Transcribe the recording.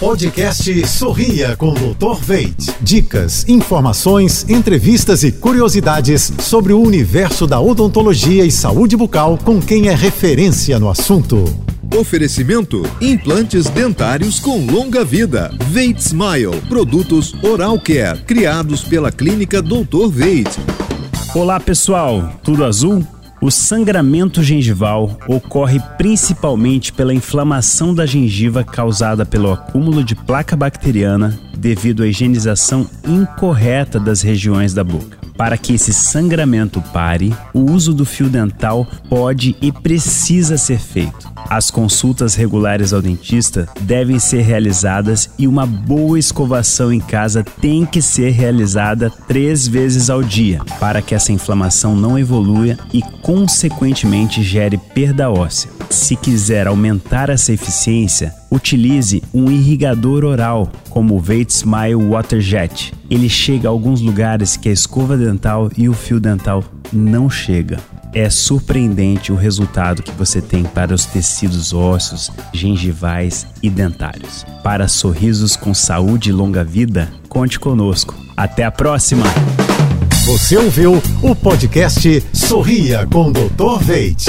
Podcast Sorria com Dr. Veit. Dicas, informações, entrevistas e curiosidades sobre o universo da odontologia e saúde bucal com quem é referência no assunto. Oferecimento: implantes dentários com longa vida. Veit Smile, produtos Oral Care, criados pela clínica Dr. Veit. Olá, pessoal. Tudo azul? O sangramento gengival ocorre principalmente pela inflamação da gengiva causada pelo acúmulo de placa bacteriana devido à higienização incorreta das regiões da boca. Para que esse sangramento pare, o uso do fio dental pode e precisa ser feito. As consultas regulares ao dentista devem ser realizadas e uma boa escovação em casa tem que ser realizada três vezes ao dia para que essa inflamação não evolua e, consequentemente, gere perda óssea. Se quiser aumentar essa eficiência, utilize um irrigador oral, como o Veit Smile Waterjet. Ele chega a alguns lugares que a escova dental e o fio dental não chega. É surpreendente o resultado que você tem para os tecidos ósseos, gengivais e dentários. Para sorrisos com saúde e longa vida, conte conosco. Até a próxima! Você ouviu o podcast Sorria com Dr. Veit.